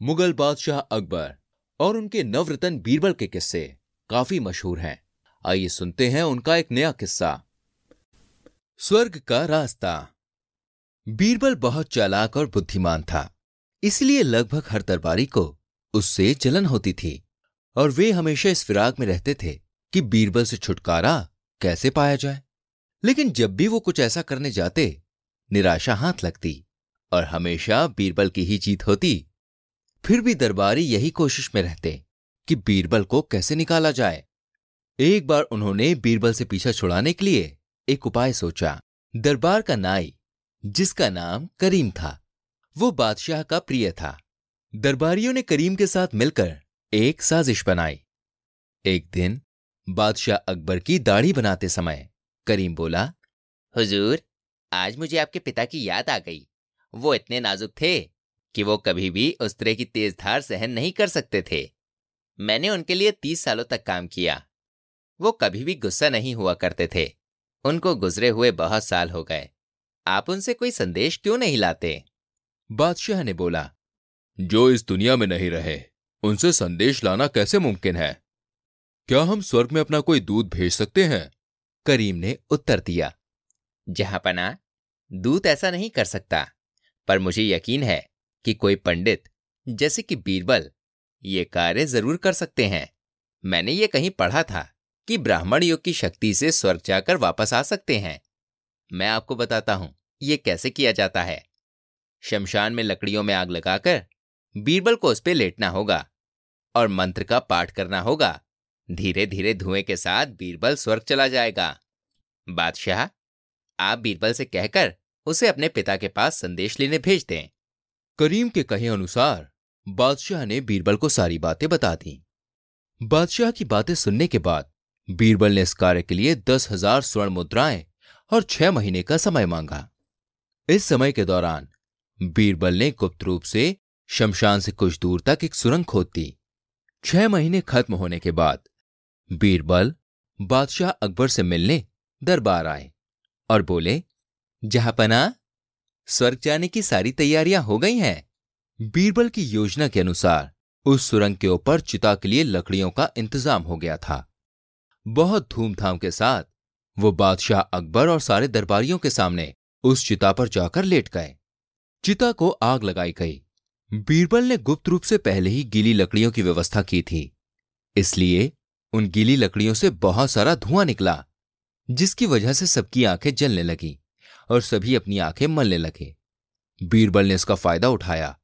मुगल बादशाह अकबर और उनके नवरतन बीरबल के किस्से काफ़ी मशहूर हैं। आइए सुनते हैं उनका एक नया किस्सा। स्वर्ग का रास्ता। बीरबल बहुत चालाक और बुद्धिमान था, इसलिए लगभग हर दरबारी को उससे जलन होती थी और वे हमेशा इस फिराक में रहते थे कि बीरबल से छुटकारा कैसे पाया जाए। लेकिन जब भी वो कुछ ऐसा करने जाते, निराशा हाथ लगती और हमेशा बीरबल की ही जीत होती फिर भी दरबारी यही कोशिश में रहते कि बीरबल को कैसे निकाला जाए। एक बार उन्होंने बीरबल से पीछा छुड़ाने के लिए एक उपाय सोचा। दरबार का नाई, जिसका नाम करीम था, वो बादशाह का प्रिय था। दरबारियों ने करीम के साथ मिलकर एक साजिश बनाई। एक दिन बादशाह अकबर की दाढ़ी बनाते समय करीम बोला, हुजूर, आज मुझे आपके पिता की याद आ गई। वो इतने नाजुक थे कि वो कभी भी उस तरह की तेज धार सहन नहीं कर सकते थे। मैंने उनके लिए तीस सालों तक काम किया। वो कभी भी गुस्सा नहीं हुआ करते थे। उनको गुजरे हुए बहुत साल हो गए। आप उनसे कोई संदेश क्यों नहीं लाते? बादशाह ने बोला जो इस दुनिया में नहीं रहे उनसे संदेश लाना कैसे मुमकिन है? क्या हम स्वर्ग में अपना कोई दूध भेज सकते हैं? करीम ने उत्तर दिया जहाँ पना दूत ऐसा नहीं कर सकता पर मुझे यकीन है कि कोई पंडित, जैसे कि बीरबल, ये कार्य ज़रूर कर सकते हैं। मैंने ये कहीं पढ़ा था कि ब्राह्मण युग की शक्ति से स्वर्ग जाकर वापस आ सकते हैं। मैं आपको बताता हूँ, ये कैसे किया जाता है। शमशान में लकड़ियों में आग लगाकर बीरबल को उस पर लेटना होगा और मंत्र का पाठ करना होगा। धीरे धीरे धुएँ के साथ बीरबल स्वर्ग चला जाएगा। बादशाह, आप बीरबल से कहकर उसे अपने पिता के पास संदेश लेने भेज दें। करीम के कहे अनुसार, बादशाह ने बीरबल को सारी बातें बता दी। बादशाह की बातें सुनने के बाद, बीरबल ने इस कार्य के लिए दस हज़ार स्वर्ण मुद्राएँ और छह महीने का समय मांगा। इस समय के दौरान, बीरबल ने गुप्त रूप से शमशान से कुछ दूर तक एक सुरंग खोद दी। छह महीने खत्म होने के बाद, बीरबल, बादशाह अकबर से मिलने दरबार आए और बोले जहापना स्वर्ग जाने की सारी तैयारियाँ हो गई हैं। बीरबल की योजना के अनुसार, उस सुरंग के ऊपर चिता के लिए लकड़ियों का इंतज़ाम हो गया था। बहुत धूमधाम के साथ, वो बादशाह अकबर और सारे दरबारियों के सामने उस चिता पर जाकर लेट गए। चिता को आग लगाई गई। बीरबल ने गुप्त रूप से पहले ही गीली लकड़ियों की व्यवस्था की थी। इसलिए, उन गीली लकड़ियों से बहुत सारा धुआँ निकला, जिसकी वजह से सबकी आँखें जलने लगी। और सभी अपनी आँखें मलने लगे। बीरबल ने इसका फ़ायदा उठाया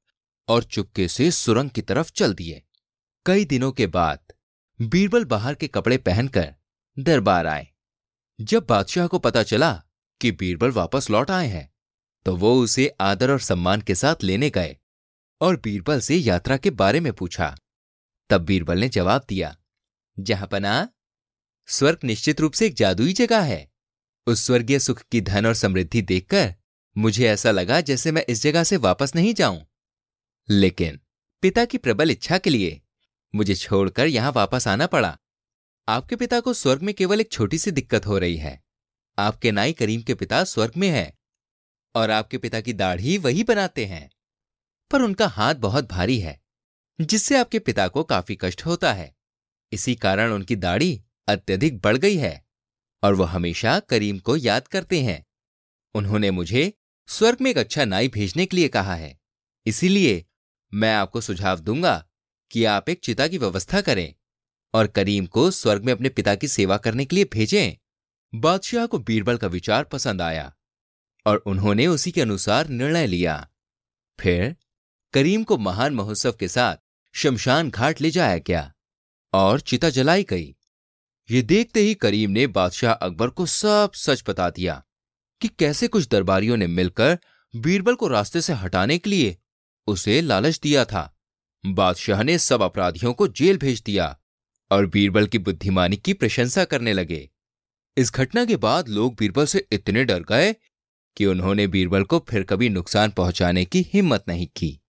और चुपके से सुरंग की तरफ़ चल दिए। कई दिनों के बाद बीरबल बाहर के कपड़े पहनकर दरबार आए। जब बादशाह को पता चला कि बीरबल वापस लौट आए हैं तो वो उसे आदर और सम्मान के साथ लेने गए और बीरबल से यात्रा के बारे में पूछा। तब बीरबल ने जवाब दिया जहापना स्वर्ग निश्चित रूप से एक जादुई जगह है। उस स्वर्गीय सुख की धन और समृद्धि देखकर मुझे ऐसा लगा जैसे मैं इस जगह से वापस नहीं जाऊँ। लेकिन पिता की प्रबल इच्छा के लिए मुझे छोड़कर यहाँ वापस आना पड़ा। आपके पिता को स्वर्ग में केवल एक छोटी सी दिक्कत हो रही है। आपके नाई करीम के पिता स्वर्ग में है और आपके पिता की दाढ़ी वही बनाते हैं। पर उनका हाथ बहुत भारी है, जिससे आपके पिता को काफ़ी कष्ट होता है। इसी कारण उनकी दाढ़ी अत्यधिक बढ़ गई है। और वह हमेशा करीम को याद करते हैं। उन्होंने मुझे स्वर्ग में एक अच्छा नाई भेजने के लिए कहा है। इसीलिए मैं आपको सुझाव दूँगा कि आप एक चिता की व्यवस्था करें और करीम को स्वर्ग में अपने पिता की सेवा करने के लिए भेजें। बादशाह को बीरबल का विचार पसंद आया और उन्होंने उसी के अनुसार निर्णय लिया। फिर करीम को महान महोत्सव के साथ शमशान घाट ले जाया गया और चिता जलाई गई। ये देखते ही करीम ने बादशाह अकबर को सब सच बता दिया कि कैसे कुछ दरबारियों ने मिलकर बीरबल को रास्ते से हटाने के लिए उसे लालच दिया था। बादशाह ने सब अपराधियों को जेल भेज दिया और बीरबल की बुद्धिमानी की प्रशंसा करने लगे। इस घटना के बाद लोग बीरबल से इतने डर गए कि उन्होंने बीरबल को फिर कभी नुकसान पहुँचाने की हिम्मत नहीं की।